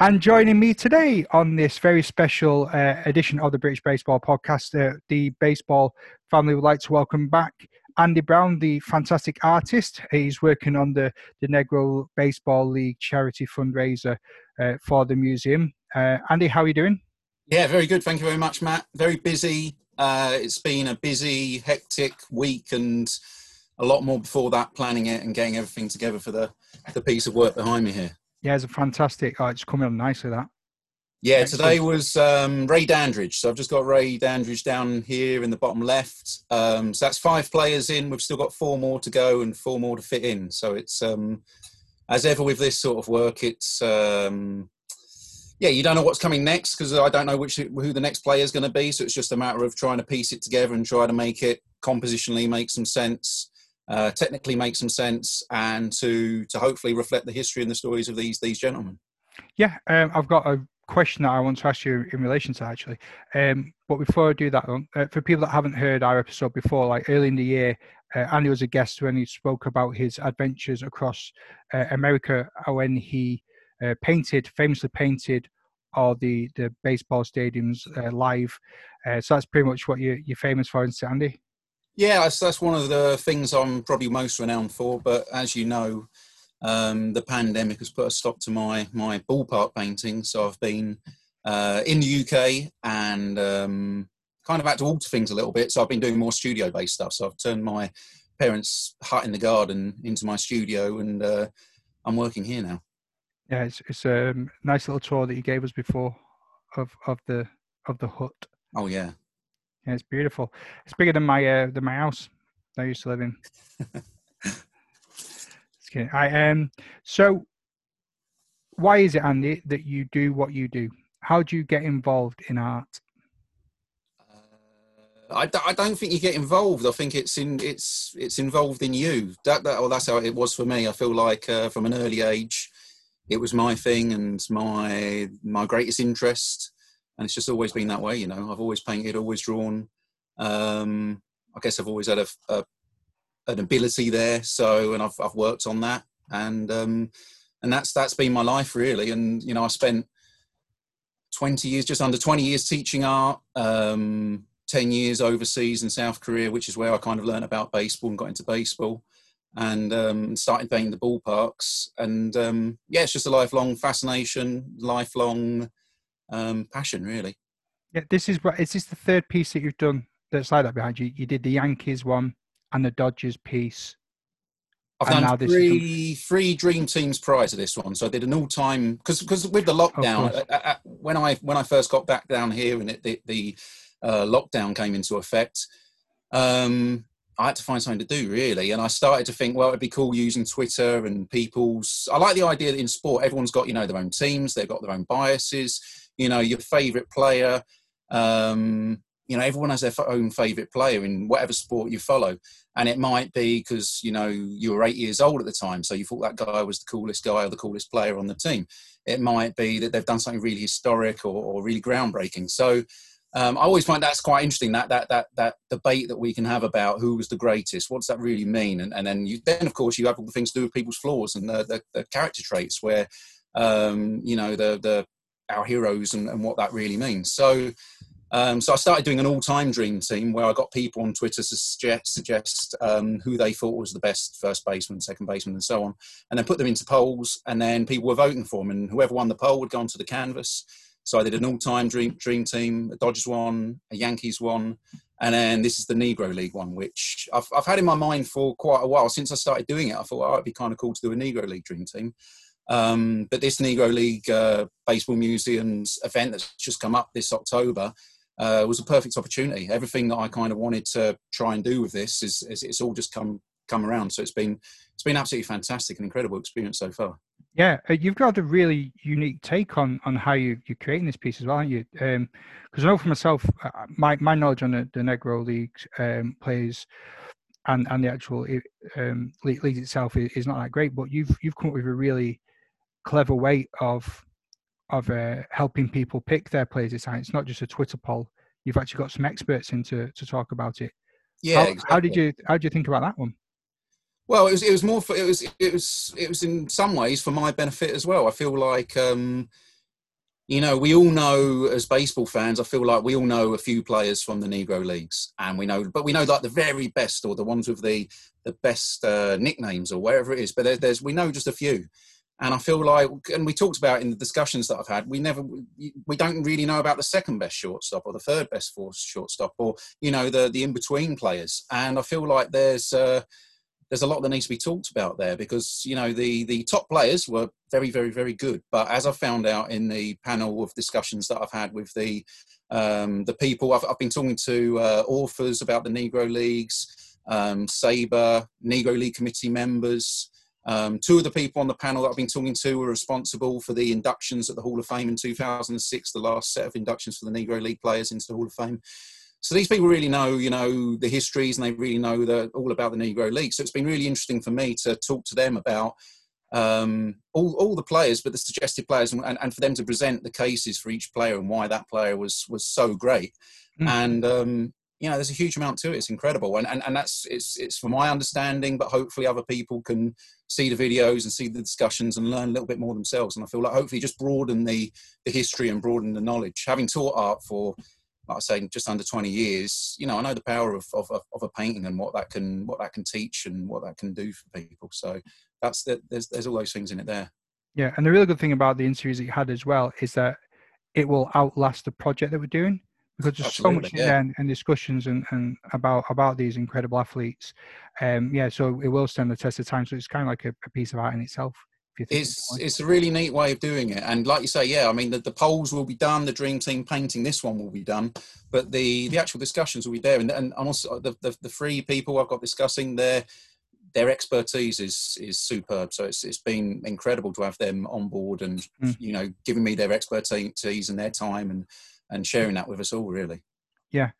And joining me today on this very special uh, edition of the British Baseball Podcast, uh, the baseball family would like to welcome back Andy Brown, the fantastic artist. He's working on the, the Negro Baseball League charity fundraiser uh, for the museum. Uh, Andy, how are you doing? Yeah, very good. Thank you very much, Matt. Very busy. Uh, it's been a busy, hectic week and a lot more before that, planning it and getting everything together for the, the piece of work behind me here. Yeah, it's a fantastic. Oh, it's coming on nicely. That. Yeah, today was um, Ray Dandridge. So I've just got Ray Dandridge down here in the bottom left. Um, so that's five players in. We've still got four more to go and four more to fit in. So it's um, as ever with this sort of work, it's um, yeah, you don't know what's coming next because I don't know which who the next player is going to be. So it's just a matter of trying to piece it together and try to make it compositionally make some sense uh, technically make some sense and to to hopefully reflect the history and the stories of these these gentlemen. Yeah, um, I've got a question that I want to ask you in relation to actually. Um, but before I do that, uh, for people that haven't heard our episode before, like early in the year, uh, Andy was a guest when he spoke about his adventures across uh, America uh, when he uh, painted, famously painted all the, the baseball stadiums uh, live. so that's pretty much what you, you're famous for, isn't Andy? Yeah, that's, that's one of the things I'm probably most renowned for. But as you know, um, the pandemic has put a stop to my my ballpark painting. So I've been uh, in the UK and um, kind of had to alter things a little bit. So I've been doing more studio based stuff. So I've turned my parents' hut in the garden into my studio, and uh, I'm working here now. Yeah, it's it's a nice little tour that you gave us before of of the of the hut. Oh yeah, yeah, it's beautiful. It's bigger than my uh, than my house I used to live in. I um. So, why is it, Andy, that you do what you do? How do you get involved in art? Uh, I, I don't think you get involved. I think it's in it's it's involved in you. That that well, that's how it was for me. I feel like uh, from an early age, it was my thing and my my greatest interest and it's just always been that way. You know, I've always painted, always drawn. Um, I guess I've always had a, a, an ability there. So, and I've I've worked on that, and um, and that's that's been my life really. And you know, I spent twenty years, just under twenty years, teaching art. Um, 10 years overseas in South Korea, which is where I kind of learned about baseball and got into baseball and um, started painting the ballparks. And um, yeah, it's just a lifelong fascination, lifelong um, passion, really. Yeah, this is what is this the third piece that you've done that's like that behind you? You did the Yankees one and the Dodgers piece. I've done three three dream teams prior to this one, so I did an all time because because with the lockdown uh, uh, uh, when I when I first got back down here and it, the, the uh, lockdown came into effect, um, I had to find something to do really, and I started to think, well, it'd be cool using Twitter and people's. I like the idea that in sport, everyone's got you know their own teams, they've got their own biases, you know your favorite player um, you know everyone has their own favorite player in whatever sport you follow and it might be because you know you were eight years old at the time so you thought that guy was the coolest guy or the coolest player on the team it might be that they've done something really historic or, or really groundbreaking so um, I always find that's quite interesting that that that that debate that we can have about who was the greatest. What does that really mean? And, and then you then of course you have all the things to do with people's flaws and the, the, the character traits where um, you know the the our heroes and, and what that really means. So, um, so I started doing an all-time dream team where I got people on Twitter to suggest, suggest um, who they thought was the best first baseman, second baseman, and so on, and then put them into polls, and then people were voting for them, and whoever won the poll would go onto the canvas. So I did an all-time dream dream team. a Dodgers one, a Yankees one, and then this is the Negro League one, which I've, I've had in my mind for quite a while since I started doing it. I thought oh, it'd be kind of cool to do a Negro League dream team. Um, but this Negro League uh, Baseball Museum's event that's just come up this October uh, was a perfect opportunity. Everything that I kind of wanted to try and do with this is, is, it's all just come come around. So it's been it's been absolutely fantastic and incredible experience so far. Yeah, uh, you've got a really unique take on on how you you're creating this piece as well, aren't you? Because um, I know for myself, uh, my my knowledge on the, the Negro League um, plays and and the actual um, league, league itself is, is, not that great, but you've you've come up with a really clever way of of uh, helping people pick their players this. It's not just a Twitter poll. You've actually got some experts in to, to talk about it. Yeah. How, exactly. how did you how did you think about that one? Well, it was it was more for it was it was it was in some ways for my benefit as well. I feel like um, you know, we all know as baseball fans, I feel like we all know a few players from the Negro leagues, and we know, but we know like the very best or the ones with the the best uh, nicknames or wherever it is. But there, there's we know just a few, and I feel like, and we talked about in the discussions that I've had, we never, we don't really know about the second best shortstop or the third best force shortstop or you know the the in between players, and I feel like there's. Uh, there's a lot that needs to be talked about there because you know the the top players were very very very good but as i found out in the panel of discussions that i've had with the um, the people I've, I've, been talking to uh, authors about the negro leagues um, SABR negro league committee members um, two of the people on the panel that I've been talking to were responsible for the inductions at the Hall of Fame in 2006, the last set of inductions for the Negro League players into the Hall of Fame. So these people really know, you know, the histories and they really know the, all about the Negro League. So it's been really interesting for me to talk to them about um, all, all the players, but the suggested players, and, and, for them to present the cases for each player and why that player was was so great. Mm. And um, you know, there's a huge amount to it. It's incredible, and, and and that's it's it's from my understanding, but hopefully other people can see the videos and see the discussions and learn a little bit more themselves. And I feel like hopefully just broaden the the history and broaden the knowledge. Having taught art for like I say, just under 20 years, you know, I know the power of, of, of a painting and what that can what that can teach and what that can do for people. So that's the, there's there's all those things in it there. Yeah, and the really good thing about the interviews that you had as well is that it will outlast the project that we're doing because there's Absolutely, so much yeah. and, and, discussions and, and about about these incredible athletes. Um, yeah, so it will stand the test of time. So it's kind of like a, a piece of art in itself it's it's a really neat way of doing it and like you say yeah i mean the, the polls will be done the dream team painting this one will be done but the the actual discussions will be there and, and also the, the, the three people i've got discussing their their expertise is is superb so it's it's been incredible to have them on board and mm. you know giving me their expertise and their time and and sharing that with us all really yeah.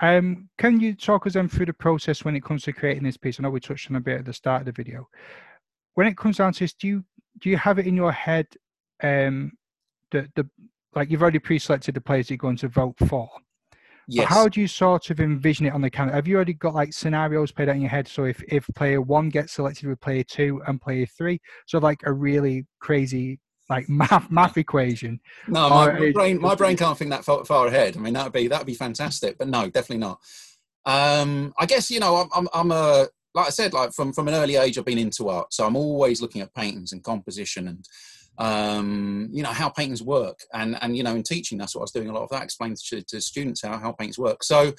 Um, can you talk us then through the process when it comes to creating this piece? I know we touched on a bit at the start of the video. When it comes down to this, do you do you have it in your head um the the like you've already pre-selected the players you're going to vote for yes. how do you sort of envision it on the camera have you already got like scenarios played out in your head? So if if player one gets selected with player two and player three so like a really crazy like math math equation. No my, my brain my brain can't think that far, far ahead. I mean that'd be that'd be fantastic but no definitely not. Um i guess you know i'm i'm, I'm a like I said, like from from an early age, I've been into art, so I'm always looking at paintings and composition and um, you know how paintings work. And and you know, in teaching, that's what I was doing a lot of that, explaining to, to students how how paintings work. So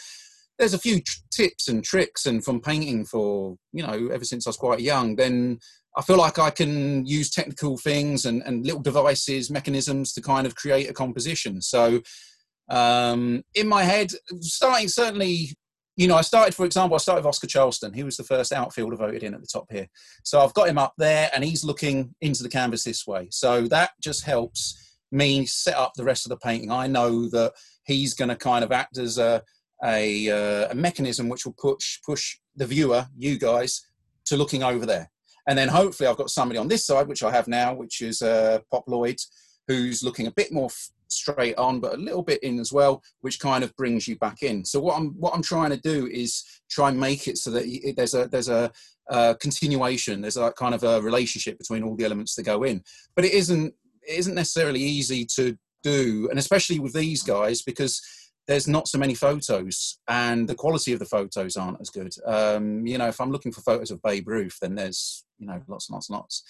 there's a few tr- tips and tricks, and from painting for you know ever since I was quite young, then I feel like I can use technical things and, and little devices, mechanisms to kind of create a composition. So um, in my head, starting certainly you know, I started, for example, I started with Oscar Charleston. He was the first outfielder voted in at the top here. So I've got him up there and he's looking into the canvas this way. So that just helps me set up the rest of the painting. I know that he's going to kind of act as a, a, uh, a mechanism which will push, push the viewer, you guys, to looking over there. And then hopefully I've got somebody on this side, which I have now, which is uh, Pop Lloyd, who's looking a bit more straight on, but a little bit in as well, which kind of brings you back in. So what I'm what I'm trying to do is try and make it so that there's a there's a, a continuation. There's a kind of a relationship between all the elements that go in, but it isn't it isn't necessarily easy to do, and especially with these guys because there's not so many photos and the quality of the photos aren't as good. Um, you know, if I'm looking for photos of Babe Ruth, then there's you know lots and lots and lots.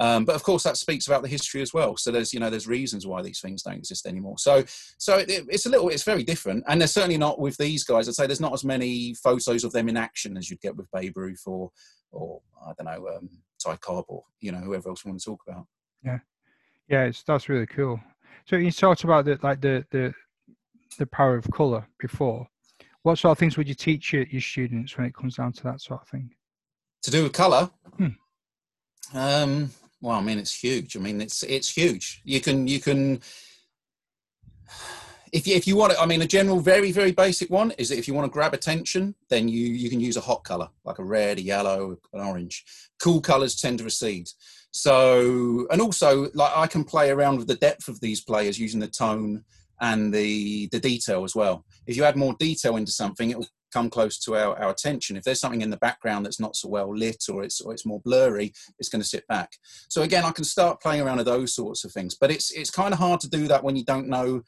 Um, but of course, that speaks about the history as well. So there's you know there's reasons why these things don't exist anymore. So so it, it's a little it's very different, and there's certainly not with these guys. I'd say there's not as many photos of them in action as you'd get with Babe Ruth or or I don't know um, Ty Cobb or you know whoever else we want to talk about. Yeah, yeah, it's that's really cool. So you talked about the like the the the power of color before. What sort of things would you teach your, your students when it comes down to that sort of thing? To do with color. Hmm. Um, well, I mean, it's huge. I mean, it's it's huge. You can you can if you, if you want it. I mean, a general, very very basic one is that if you want to grab attention, then you you can use a hot color like a red, a yellow, an orange. Cool colors tend to recede. So, and also, like I can play around with the depth of these players using the tone and the the detail as well. If you add more detail into something, it will come close to our, our attention. If there's something in the background that's not so well lit or it's or it's more blurry, it's going to sit back. So again, I can start playing around with those sorts of things. But it's it's kind of hard to do that when you don't know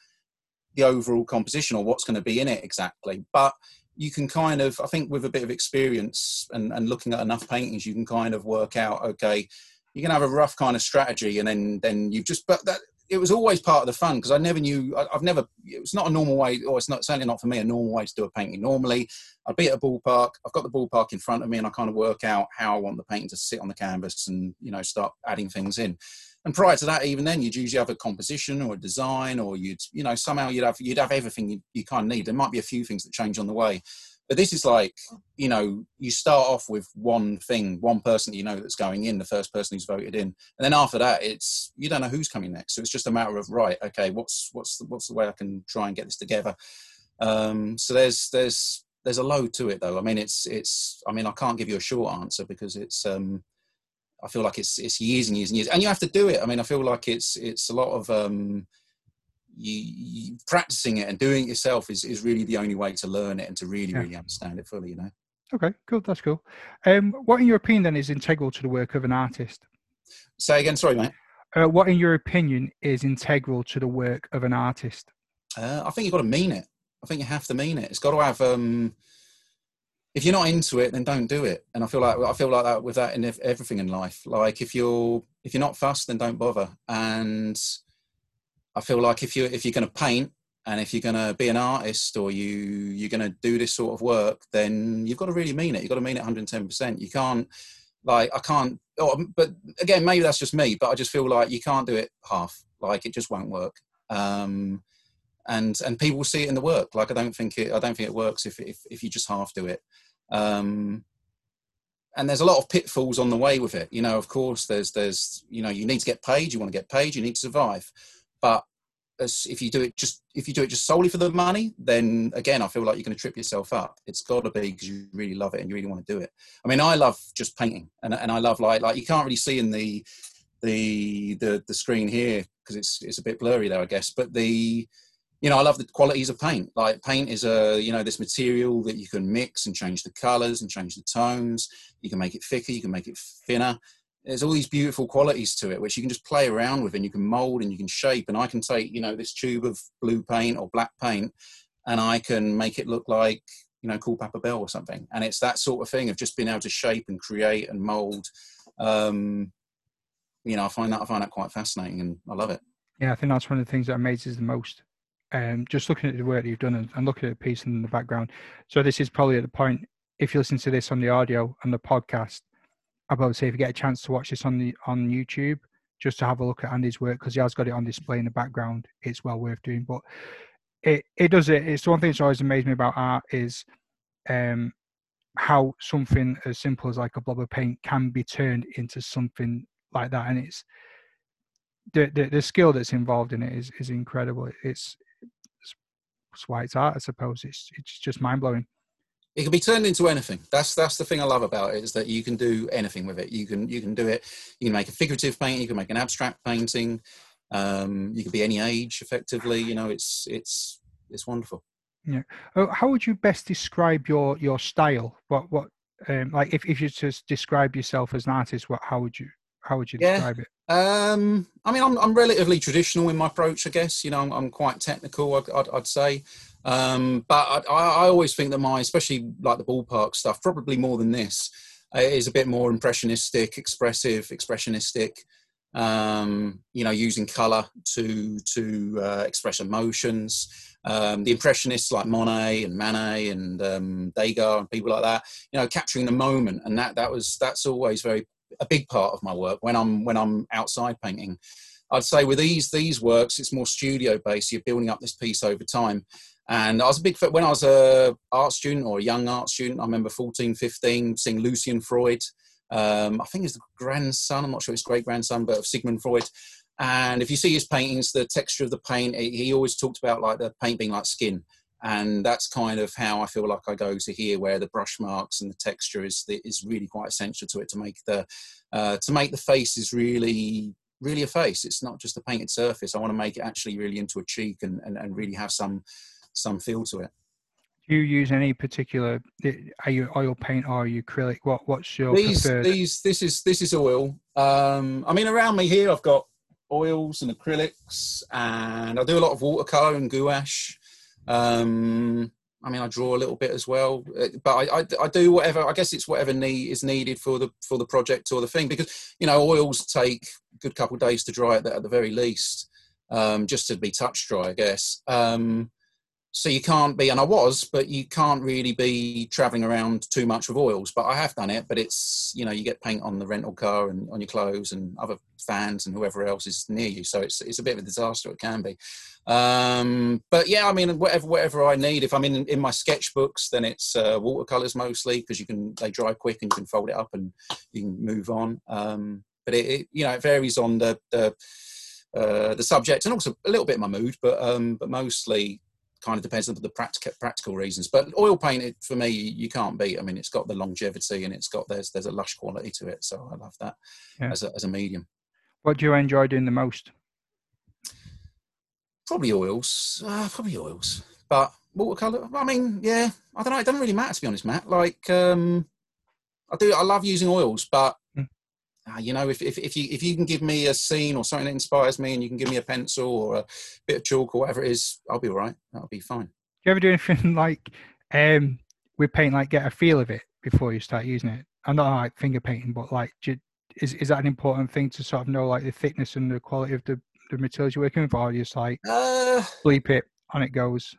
the overall composition or what's going to be in it exactly. But you can kind of, I think, with a bit of experience and, and looking at enough paintings, you can kind of work out, okay, you can have a rough kind of strategy, and then then you've just. But that it was always part of the fun because I never knew. I, have never. It's not a normal way, or it's not certainly not for me a normal way to do a painting. Normally, I'd be at a ballpark. I've got the ballpark in front of me, and I kind of work out how I want the painting to sit on the canvas, and you know, start adding things in. And prior to that, even then, you'd usually have a composition or a design, or you'd, you know, somehow you'd have you'd have everything you, you kind of need. There might be a few things that change on the way, but this is like, you know, you start off with one thing, one person you know that's going in, the first person who's voted in, and then after that, it's you don't know who's coming next. So it's just a matter of right, okay, what's what's the, what's the way I can try and get this together. Um, so there's there's there's a load to it though. I mean, it's it's. I mean, I can't give you a short answer because it's. Um, I feel like it's it's years and years and years, and you have to do it. I mean, I feel like it's it's a lot of um, you, you, practicing it and doing it yourself is, is really the only way to learn it and to really, yeah. really understand it fully, you know? Okay, cool. That's cool. Um, what, in your opinion, then, is integral to the work of an artist? Say again, sorry, mate. Uh, what, in your opinion, is integral to the work of an artist? Uh, I think you've got to mean it. I think you have to mean it. It's got to have. Um, if you're not into it, then don't do it. And I feel like I feel like that with that in everything in life. Like if you're if you're not fussed, then don't bother. And I feel like if you if you're going to paint and if you're going to be an artist or you you're going to do this sort of work, then you've got to really mean it. You've got to mean it 110. percent You can't like I can't. Oh, but again, maybe that's just me. But I just feel like you can't do it half. Like it just won't work. Um, and and people see it in the work. Like I don't think it. I don't think it works if if if you just half do it. Um, and there's a lot of pitfalls on the way with it. You know, of course, there's there's you know you need to get paid. You want to get paid. You need to survive but as if you do it just if you do it just solely for the money, then again, I feel like you're going to trip yourself up. It's got to be because you really love it and you really want to do it. I mean, I love just painting, and and I love like like you can't really see in the the the the screen here because it's it's a bit blurry there, I guess. But the you know, I love the qualities of paint. Like paint is a, you know, this material that you can mix and change the colors and change the tones. You can make it thicker, you can make it thinner there's all these beautiful qualities to it which you can just play around with and you can mold and you can shape. And i can take you know this tube of blue paint or black paint and i can make it look like you know cool papa bell or something. And it's that sort of thing of just being able to shape and create and mold. Um you know i find that i find that quite fascinating and i love it. Yeah i think that's one of the things that amazes the most. Um just looking at the work that you've done and, and looking at the piece in the background. So this is probably at the point if you listen to this on the audio and the podcast Probably say if you get a chance to watch this on the on YouTube, just to have a look at Andy's work because he has got it on display in the background. It's well worth doing. But it it does it. It's one thing that's always amazed me about art is um, how something as simple as like a blob of paint can be turned into something like that, and it's the the, the skill that's involved in it is is incredible. It's, it's why it's art, I suppose. It's it's just mind blowing it can be turned into anything. That's that's the thing i love about it is that you can do anything with it. You can you can do it. You can make a figurative painting you can make an abstract painting um, you can be any age effectively you know it's it's it's wonderful. Yeah. Oh, how would you best describe your your style? What what um, like if, if you just describe yourself as an artist what how would you how would you describe yeah. it? Um i mean I'm, I'm relatively traditional in my approach i guess. You know i'm, I'm quite technical I'd, I'd, I'd say um, but I, I, always think that my, especially like the ballpark stuff, probably more than this, uh, is a bit more impressionistic, expressive, expressionistic. Um, you know, using color to to uh, express emotions. Um, the impressionists like Monet and Manet and um, Degas and people like that, you know, capturing the moment, and that that was that's always very a big part of my work when I'm when I'm outside painting. I'd say with these these works, it's more studio based. You're building up this piece over time. And I was a big fan when I was a art student or a young art student. I remember 14, 15, seeing Lucian Freud. Um, I think he's the grandson. I'm not sure his great grandson, but of Sigmund Freud. And if you see his paintings, the texture of the paint, he always talked about like the paint being like skin. And that's kind of how I feel like I go to here, where the brush marks and the texture is is really quite essential to it to make the uh, to make the face is really really a face. It's not just a painted surface. I want to make it actually really into a cheek and, and, and really have some some feel to it. Do you use any particular? Are you oil paint or are you acrylic? What What's your these? Preferred? These. This is this is oil. Um, I mean, around me here, I've got oils and acrylics, and I do a lot of watercolor and gouache. Um, I mean, I draw a little bit as well, but I, I, I, do whatever. I guess it's whatever need is needed for the for the project or the thing, because you know oils take a good couple of days to dry at the, at the very least, um, just to be touch dry, I guess. Um, so you can't be, and I was, but you can't really be traveling around too much with oils. But I have done it. But it's you know you get paint on the rental car and on your clothes and other fans and whoever else is near you. So it's it's a bit of a disaster. It can be. Um, but yeah, I mean whatever whatever I need. If I'm in in my sketchbooks, then it's uh, watercolors mostly because you can they dry quick and you can fold it up and you can move on. Um, but it, it, you know it varies on the the uh, the subject and also a little bit my mood, but um, but mostly kind of depends on the practical practical reasons. But oil painted for me, you can't beat. I mean, it's got the longevity and it's got there's there's a lush quality to it. So I love that yeah. as a as a medium. What do you enjoy doing the most? Probably oils. Uh, probably oils. But watercolor. I mean, yeah. I don't know. It doesn't really matter to be honest, Matt. Like, um, I do. I love using oils, but uh, you know, if, if, if you if you can give me a scene or something that inspires me, and you can give me a pencil or a bit of chalk or whatever it is, I'll be all right. That'll be fine. Do you ever do anything like um, with paint, like get a feel of it before you start using it? I'm not like finger painting, but like, you, is is that an important thing to sort of know, like the thickness and the quality of the, the materials you're working with, or just like uh, bleep it on it goes?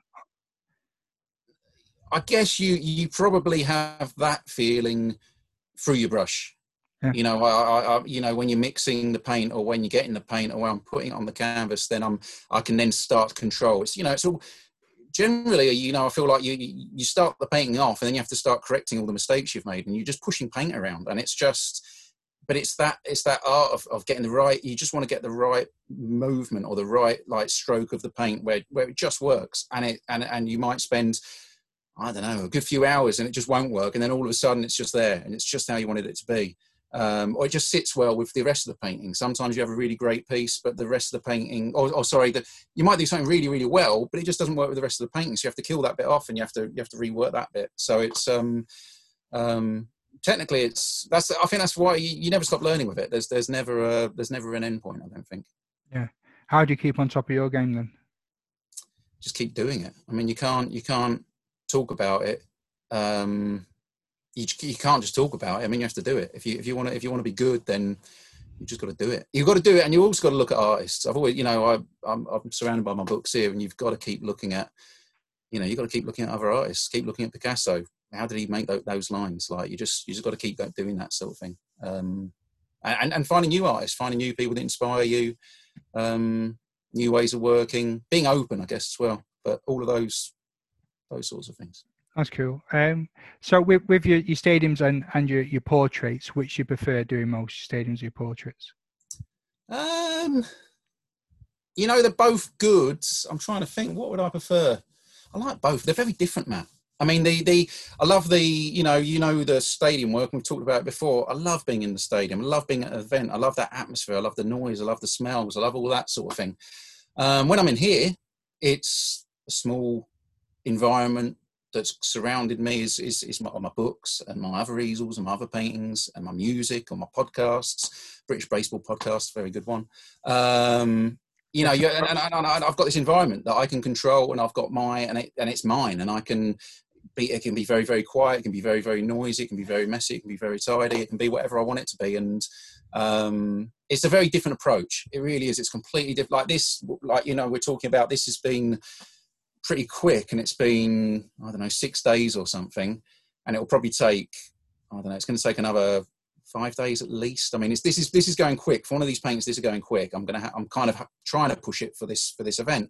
I guess you you probably have that feeling through your brush You know, I, I, you know, when you're mixing the paint or when you're getting the paint or when I'm putting it on the canvas, then I'm, I can then start control. It's, you know, it's all generally, you know, I feel like you, you start the painting off and then you have to start correcting all the mistakes you've made and you're just pushing paint around and it's just, but it's that, it's that art of, of getting the right, you just want to get the right movement or the right like stroke of the paint where, where it just works. And it, and, and you might spend, I don't know, a good few hours and it just won't work. And then all of a sudden it's just there and it's just how you wanted it to be um, or it just sits well with the rest of the painting. Sometimes you have a really great piece, but the rest of the painting, or, or sorry, the, you might do something really, really well, but it just doesn't work with the rest of the painting. So you have to kill that bit off, and you have to you have to rework that bit. So it's um, um, technically it's that's I think that's why you, you, never stop learning with it. There's there's never a there's never an end point. I don't think. Yeah. How do you keep on top of your game then? Just keep doing it. I mean, you can't you can't talk about it. Um, you, you can't just talk about it. I mean, you have to do it. If you if you want to if you want to be good, then you just got to do it. You've got to do it, and you also got to look at artists. I've always, you know, I, I'm, I'm surrounded by my books here, and you've got to keep looking at, you know, you've got to keep looking at other artists. Keep looking at Picasso. How did he make those, lines? Like you just you just got to keep doing that sort of thing. Um, and and finding new artists, finding new people that inspire you, um, new ways of working, being open, I guess as well. But all of those those sorts of things. That's cool. Um, so with, with your, your stadiums and, and your, your portraits, which you prefer doing most, stadiums or your portraits? Um, you know, they're both good. I'm trying to think, what would I prefer? I like both. They're very different, Matt. I mean, the the I love the you know you know the stadium work. We've talked about it before. I love being in the stadium. I love being at an event. I love that atmosphere. I love the noise. I love the smells. I love all that sort of thing. Um, when I'm in here, it's a small environment that's surrounded me is, is, is my, my, books and my other easels and my other paintings and my music and my podcasts. British Baseball Podcast, very good one. Um, you know, you, and, and, and, I've got this environment that I can control, and I've got my and it, and it's mine, and I can be. It can be very very quiet. It can be very very noisy. It can be very messy. It can be very tidy. It can be whatever I want it to be, and um, it's a very different approach. It really is. It's completely different. Like this, like you know, we're talking about. This has been pretty quick and it's been i don't know six days or something and it'll probably take i don't know it's going to take another five days at least i mean this is this is going quick for one of these paintings, this is going quick i'm going to ha- i'm kind of ha- trying to push it for this for this event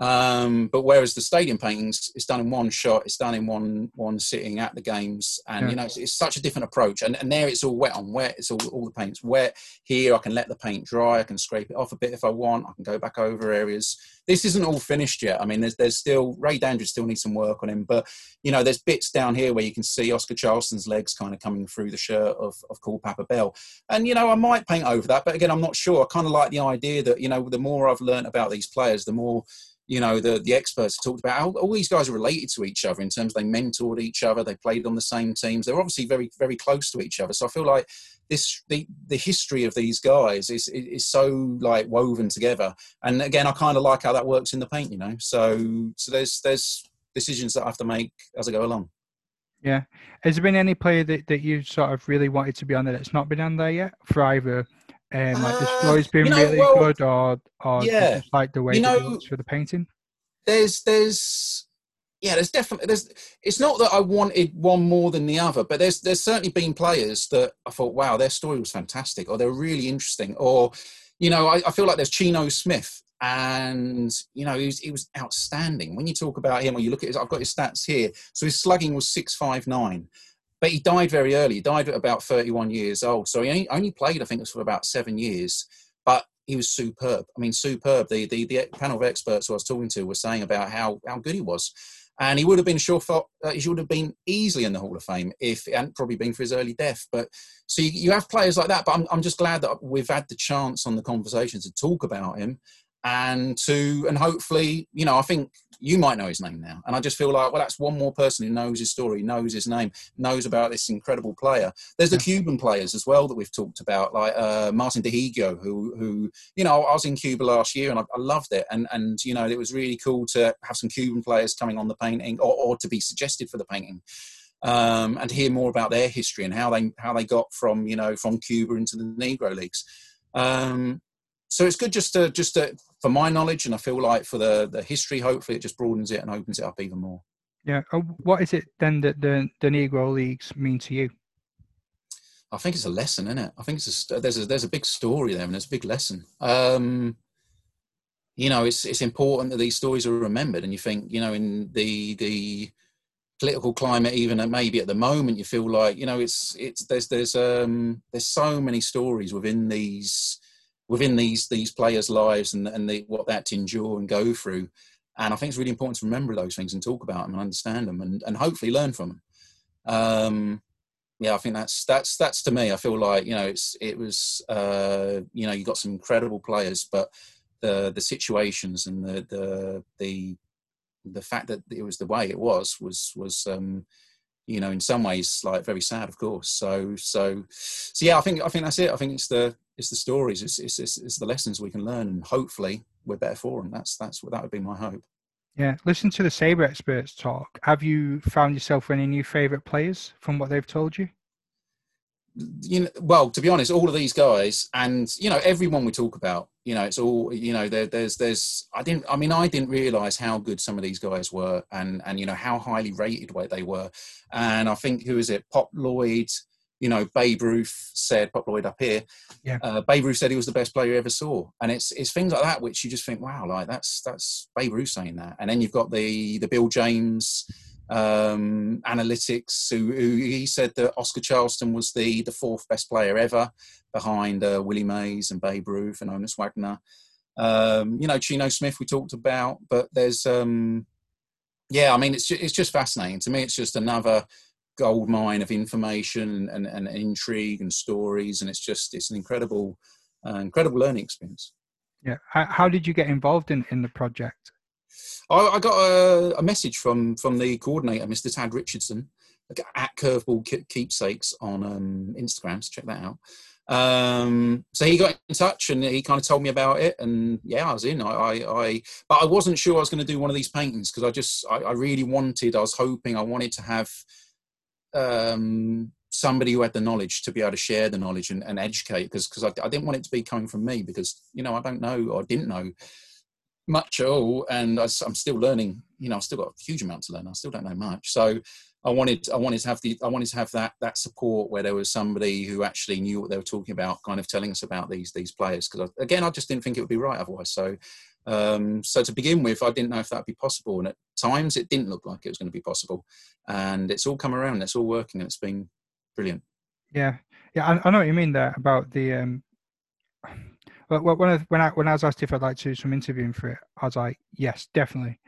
um, but whereas the stadium paintings, it's done in one shot, it's done in one one sitting at the games, and yeah. you know it's, it's, such a different approach. And, and there it's all wet on wet. It's all all the paint's wet. Here I can let the paint dry. I can scrape it off a bit if I want. I can go back over areas. This isn't all finished yet. I mean, there's there's still Ray Dandridge still needs some work on him, but you know there's bits down here where you can see Oscar Charleston's legs kind of coming through the shirt of of Cool Papa Bell. And you know I might paint over that, but again I'm not sure. I kind of like the idea that you know the more I've learned about these players, the more you know the the experts talked about how all these guys are related to each other in terms they mentored each other they played on the same teams they're obviously very very close to each other so i feel like this the the history of these guys is is so like woven together. And again i kind of like how that works in the paint you know? So so there's there's decisions that i have to make as i go along. Yeah. Has there been any player that, that you sort of really wanted to be on there that's not been on there yet? For either um, like the uh, story's been you know, really well, good, or or yeah, like the way you know, for the painting. There's there's yeah, there's definitely there's. It's not that I wanted one more than the other, but there's there's certainly been players that I thought, wow, their story was fantastic, or they're really interesting, or you know, I, I feel like there's Chino Smith, and you know, he was, he was outstanding. When you talk about him, or you look at his, I've got his stats here. So his slugging was six five nine but he died very early. He died at about 31 years old. So he only, played, I think, it was for about seven years. But he was superb. I mean, superb. The, the, the panel of experts who I was talking to were saying about how, how good he was. And he would have been sure uh, he would have been easily in the Hall of Fame if it hadn't probably been for his early death. But so you, you have players like that. But I'm, I'm just glad that we've had the chance on the conversation to talk about him and to and hopefully you know i think you might know his name now and i just feel like well that's one more person who knows his story knows his name knows about this incredible player. There's the cuban players as well that we've talked about like uh, martin Dihigo, who who you know i was in cuba last year and I, I, loved it and and you know it was really cool to have some cuban players coming on the painting or, or to be suggested for the painting um, and hear more about their history and how they how they got from you know from cuba into the negro leagues. Um, so it's good just to just to, for my knowledge, and I feel like for the the history, hopefully it just broadens it and opens it up even more. Yeah. Oh, what is it then that the the Negro leagues mean to you? I think it's a lesson, isn't it? I think it's a, there's a there's a big story there and there's a big lesson. Um, you know, it's it's important that these stories are remembered, and you think, you know, in the the political climate, even maybe at the moment, you feel like, you know, it's it's there's there's um there's so many stories within these within these these players' lives and and the, what they had to endure and go through. And I think it's really important to remember those things and talk about them and understand them and, and hopefully learn from them. Um, yeah, I think that's that's that's to me. I feel like you know it's it was uh, you know you got some incredible players, but the the situations and the the the the fact that it was the way it was was was um, you know in some ways like very sad, of course. So so so yeah, I think I think that's it. I think it's the it's the stories, it's, it's, it's, it's the lessons we can learn, and hopefully we're better for them. That's that's what that would be my hope. Yeah, listen to the SABR experts talk. Have you found yourself any new favourite players from what they've told you? You know, well, to be honest, all of these guys, and you know, everyone we talk about, you know, it's all, you know, there, there's, there's. I didn't, I mean, I didn't realise how good some of these guys were, and and you know how highly rated they were, and I think who is it, Pop Lloyd, you know, Babe Ruth said, Pop Lloyd up here, yeah. Uh, Babe Ruth said he was the best player he ever saw, and it's it's things like that which you just think, wow, like that's that's Babe Ruth saying that, and then you've got the the Bill James um, analytics, who, who, he said that Oscar Charleston was the the fourth best player ever, behind uh, Willie Mays and Babe Ruth and Honus Wagner. Um, you know, Chino Smith we talked about, but there's um, yeah, I mean, it's it's just fascinating to me. It's just another gold mine of information and, and, and intrigue and stories, and it's just it's an incredible, uh, incredible learning experience. Yeah. How, how, did you get involved in, in the project? I, I got a, a, message from from the coordinator, Mr. Tad Richardson, at Curveball Keepsakes on um, Instagram. So check that out. Um, so he got in touch and he kind of told me about it, and yeah, I was in. I, I, I but I wasn't sure I was going to do one of these paintings because I just, I, I really wanted. I was hoping I wanted to have um, somebody who had the knowledge to be able to share the knowledge and, and educate because because I, I, didn't want it to be coming from me because you know I don't know or didn't know much at all and I, am still learning you know I've still got a huge amount to learn I still don't know much so I wanted I wanted to have the I wanted to have that that support where there was somebody who actually knew what they were talking about kind of telling us about these these players because again I just didn't think it would be right otherwise so um, so to begin with, I didn't know if that would be possible, and at times it didn't look like it was going to be possible. And it's all come around. It's all working, and it's been brilliant. Yeah, yeah, I, I know what you mean there about the. Um, well, when I, when I when I was asked if I'd like to do some interviewing for it, I was like, yes, definitely,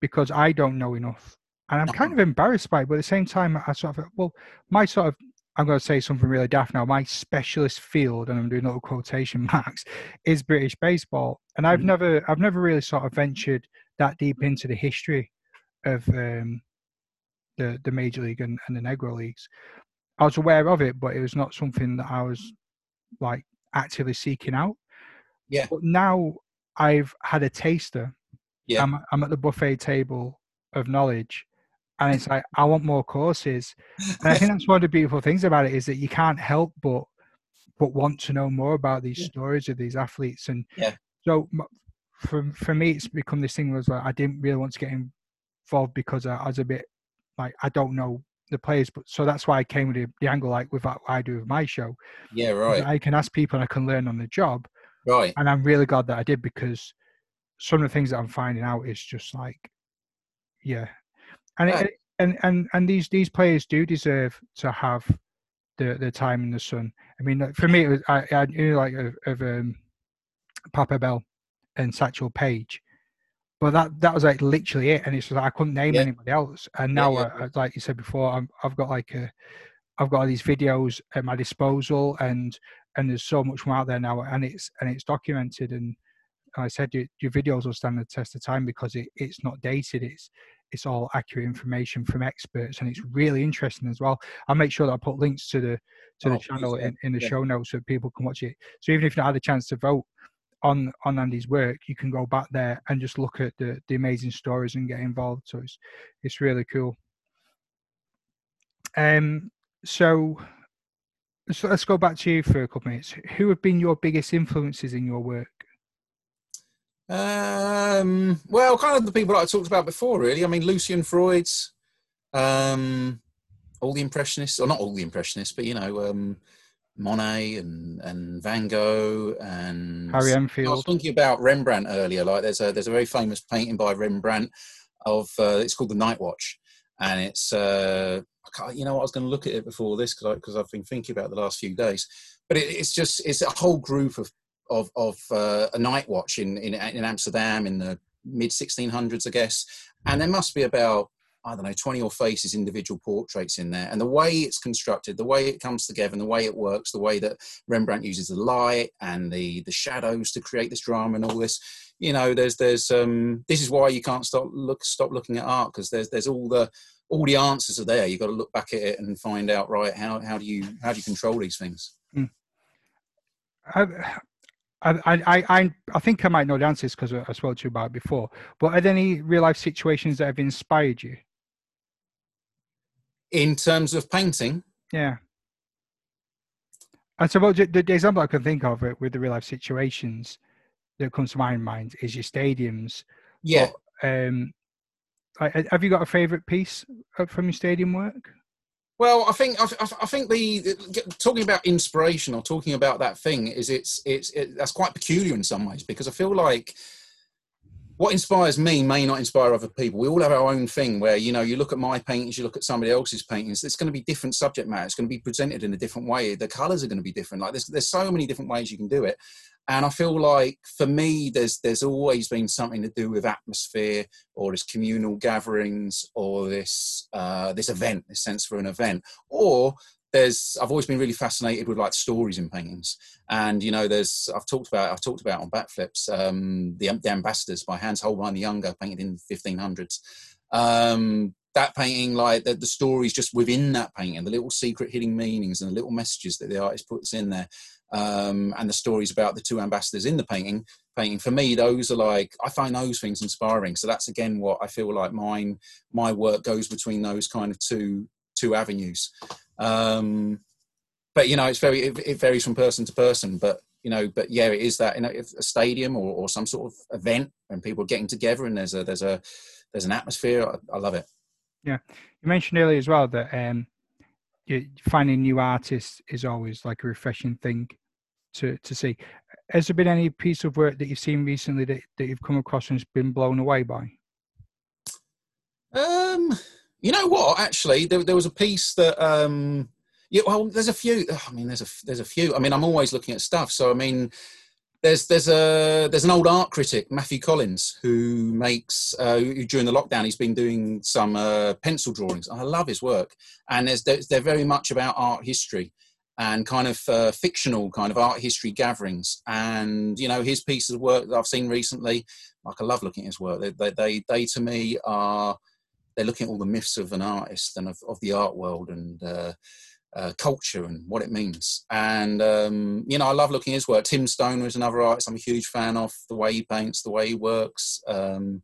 because I don't know enough, and I'm kind of embarrassed by it. But at the same time, I sort of well, my sort of I'm going to say something really daft now. My specialist field, and I'm doing little quotation marks, is British baseball, and I've mm-hmm. never, I've never really sort of ventured that deep into the history of um, the the major league and, and the Negro leagues. I was aware of it, but it was not something that I was like actively seeking out. Yeah. But now I've had a taster. Yeah. I'm, I'm at the buffet table of knowledge, and it's like I want more courses. And I think that's one of the beautiful things about it is that you can't help but but want to know more about these yeah. stories of these athletes. And yeah. so for for me, it's become this thing was like I didn't really want to get involved because I, I was a bit like I don't know the players, but so that's why I came with the, the angle like with what I do with my show. Yeah, right. I can ask people and I can learn on the job. Right. And I'm really glad that I did because some of the things that I'm finding out is just like, yeah, and yeah. It, and and and these these players do deserve to have the the time in the sun. I mean, for me, it was I, I knew like of, of um, Papa Bell and Satchel Paige, but that that was like literally it, and it's like I couldn't name yeah. anybody else. And now, yeah, yeah. Uh, like you said before, i have got like a, I've got all these videos at my disposal, and and there's so much more out there now, and it's and it's documented. And I said your, your videos will stand the test of time because it, it's not dated. It's it's all accurate information from experts, and it's really interesting as well. I'll make sure that I put links to the to oh, the channel in, in the show notes so people can watch it. So even if you not had a chance to vote on on Andy's work, you can go back there and just look at the the amazing stories and get involved. So it's it's really cool. Um, so so let's go back to you for a couple minutes. Who have been your biggest influences in your work? Um, well, kind of the people I talked about before, really. I mean, Lucian Freud's, um, all the impressionists, or not all the impressionists, but you know, um, Monet and, and Van Gogh and Harry Enfield. I was thinking about Rembrandt earlier. Like, there's a there's a very famous painting by Rembrandt of uh, it's called the Night Watch, and it's uh, you know I was going to look at it before this because I've been thinking about the last few days, but it, it's just it's a whole group of of of uh, a night watch in, in in Amsterdam in the mid 1600s, I guess, and there must be about I don't know 20 or faces individual portraits in there, and the way it's constructed, the way it comes together, and the way it works, the way that Rembrandt uses the light and the the shadows to create this drama and all this. You know, there's there's um, this is why you can't stop look stop looking at art because there's there's all the all the answers are there. You've got to look back at it and find out right how how do you how do you control these things. Mm. I, I, I, I think I might know the answers because I spoke to you about it before. But are there any real life situations that have inspired you? In terms of painting? Yeah. And so, well, the, the example I can think of it with the real life situations that comes to my mind is your stadiums. Yeah. But, um, have you got a favourite piece uh, from your stadium work? Well, I think I, I, think the talking about inspiration or talking about that thing is it's it's it, that's quite peculiar in some ways because I feel like what inspires me may not inspire other people. We all have our own thing where you know you look at my paintings, you look at somebody else's paintings. It's going to be different subject matter. It's going to be presented in a different way. The colors are going to be different. Like there's there's so many different ways you can do it, and I feel like for me, there's there's always been something to do with atmosphere or this communal gatherings or this uh, this event, this sense for an event, or there's I've always been really fascinated with like stories in paintings, and you know there's I've talked about I've talked about on backflips um, the, the ambassadors by Hans Holbein the Younger, painted in the 1500s. Um, that painting, like the, the stories just within that painting, the little secret hidden meanings and the little messages that the artist puts in there um, and the stories about the two ambassadors in the painting painting for me those are like i find those things inspiring. So that's again what i feel like mine my work goes between those kind of two two avenues. Um, but you know it's very it, it, varies from person to person but you know but yeah it is that you know a stadium or, or some sort of event and people are getting together and there's a there's a there's an atmosphere i, I love it. Yeah. You mentioned earlier as well that um finding new artists is always like a refreshing thing to to see. Has there been any piece of work that you've seen recently that, that you've come across and has been blown away by? Um, you know what? Actually, there, there was a piece that um, yeah. Well, there's a few. I mean, there's a there's a few. I mean, I'm always looking at stuff. So I mean, there's there's a there's an old art critic Matthew Collings who makes uh, during the lockdown he's been doing some uh, pencil drawings. I love his work, and there's they're very much about art history and kind of uh, fictional kind of art history gatherings. And you know, his pieces of work that I've seen recently, like I love looking at his work. They, they, they, they to me are they're looking at all the myths of an artist and of, of the art world and uh, uh, culture and what it means. And um, you know, I love looking at his work. Tim Stoner is another artist I'm a huge fan of. The way he paints, the way he works. Um,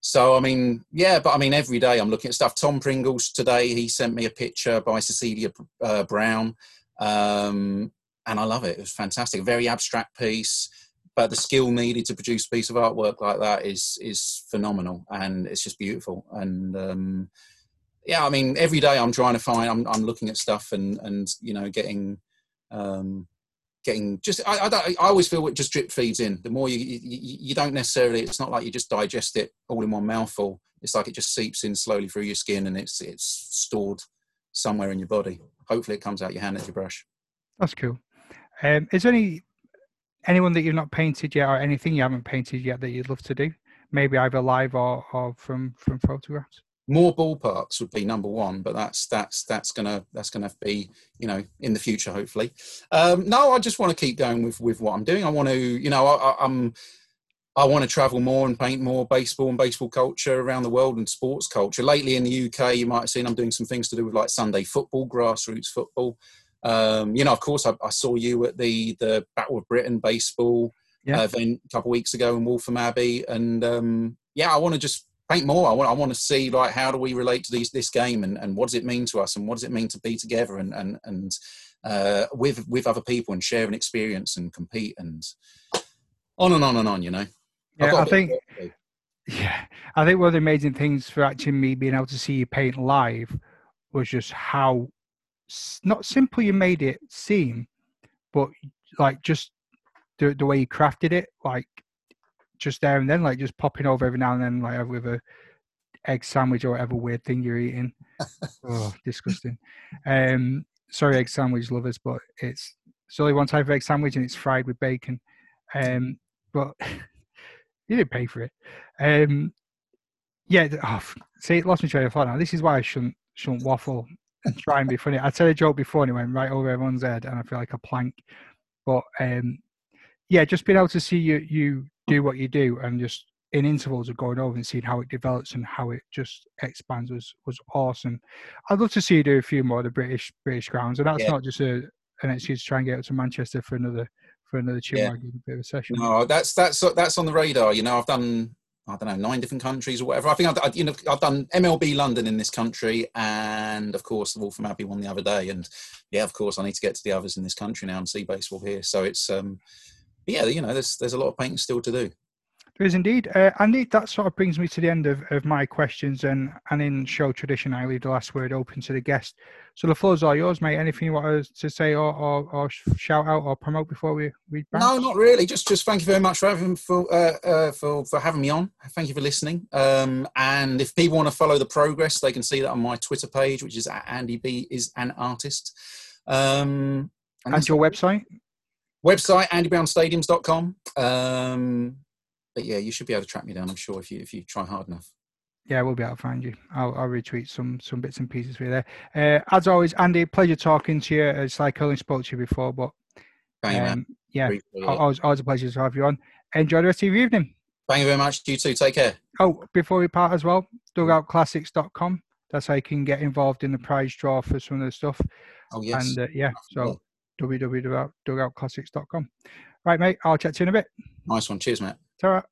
so I mean, yeah, but I mean, every day I'm looking at stuff. Tom Pringles today he sent me a picture by Cecilia uh, Brown, um, and I love it. It was fantastic. Very abstract piece, but the skill needed to produce a piece of artwork like that is is phenomenal, and it's just beautiful. And um, yeah, I mean, every day I'm trying to find. I'm I'm looking at stuff and and you know getting. Um, getting just I, I, I, always feel it just drip feeds in the more you, you, you don't necessarily it's not like you just digest it all in one mouthful it's like it just seeps in slowly through your skin and it's it's stored somewhere in your body hopefully it comes out your hand as your brush. That's cool. Um, is there any anyone that you've not painted yet or anything you haven't painted yet that you'd love to do? Maybe either live or, or from from photographs? More ballparks would be number one but that's that's that's gonna that's gonna be you know in the future hopefully. Um no i just want to keep going with with what i'm doing. I want to you know I, i'm I want to travel more and paint more baseball and baseball culture around the world and sports culture. Lately in the UK, you might have seen I'm doing some things to do with like Sunday football, grassroots football. Um, you know, of course, I, I, saw you at the the Battle of Britain baseball yeah. event a couple of weeks ago in Waltham Abbey, and um, yeah, I want to just paint more. I want I want to see like how do we relate to these this game and, and what does it mean to us and what does it mean to be together and and and uh, with with other people and share an experience and compete and on and on and on. You know. Yeah, I think. Yeah, I think one of the amazing things for actually me being able to see you paint live was just how not simple you made it seem, but like just the the way you crafted it, like just there and then, like just popping over every now and then, like with a egg sandwich or whatever weird thing you're eating. oh, disgusting. Um, sorry, egg sandwich lovers, but it's it's only one type of egg sandwich and it's fried with bacon. Um, but you didn't pay for it. Um, yeah. Oh, see, it lost me train of thought now. This is why I shouldn't shouldn't waffle and try and be funny. I said a joke before and it went right over everyone's head, and I feel like a plank. But um, yeah, just being able to see you you do what you do and just in intervals of going over and seeing how it develops and how it just expands was was awesome. I'd love to see you do a few more of the British British grounds, and that's yeah. not just a an excuse to try and get up to Manchester for another for another chill yeah. bit of a session. No, that's that's that's on the radar. You know, I've done I don't know nine different countries or whatever. I think I've you know I've done MLB London in this country, and of course the Waltham Abbey one the other day, and yeah, of course I need to get to the others in this country now and see baseball here. So it's um yeah, you know, there's there's a lot of painting still to do. There is indeed. Uh, Andy, that sort of brings me to the end of, of my questions. And, and in show tradition, I leave the last word open to the guest. So the floor's all yours, mate. Anything you want to say or, or, or shout out or promote before we read back? No, not really. Just just thank you very much for having for uh, uh, for for having me on. Thank you for listening. Um, and if people want to follow the progress, they can see that on my Twitter page, which is at Andy B is an artist. Um, and, and your website? Website andybrownstadiums.com. Um, but yeah, you should be able to track me down. I'm sure if you if you try hard enough. Yeah, we'll be able to find you. I'll, I'll retweet some some bits and pieces for you there. Uh, as always, Andy, pleasure talking to you. It's like I only spoke to you before, but um, yeah, always, always a pleasure to have you on. Enjoy the rest of your evening. Thank you very much. You too. Take care. Oh, before we part as well, dugoutclassics.com. That's how you can get involved in the prize draw for some of the stuff. Oh, yes. And uh, yeah, so www.dugoutclassics.com. Right, mate. I'll chat to you in a bit. Nice one. Cheers, mate. Ta-ra.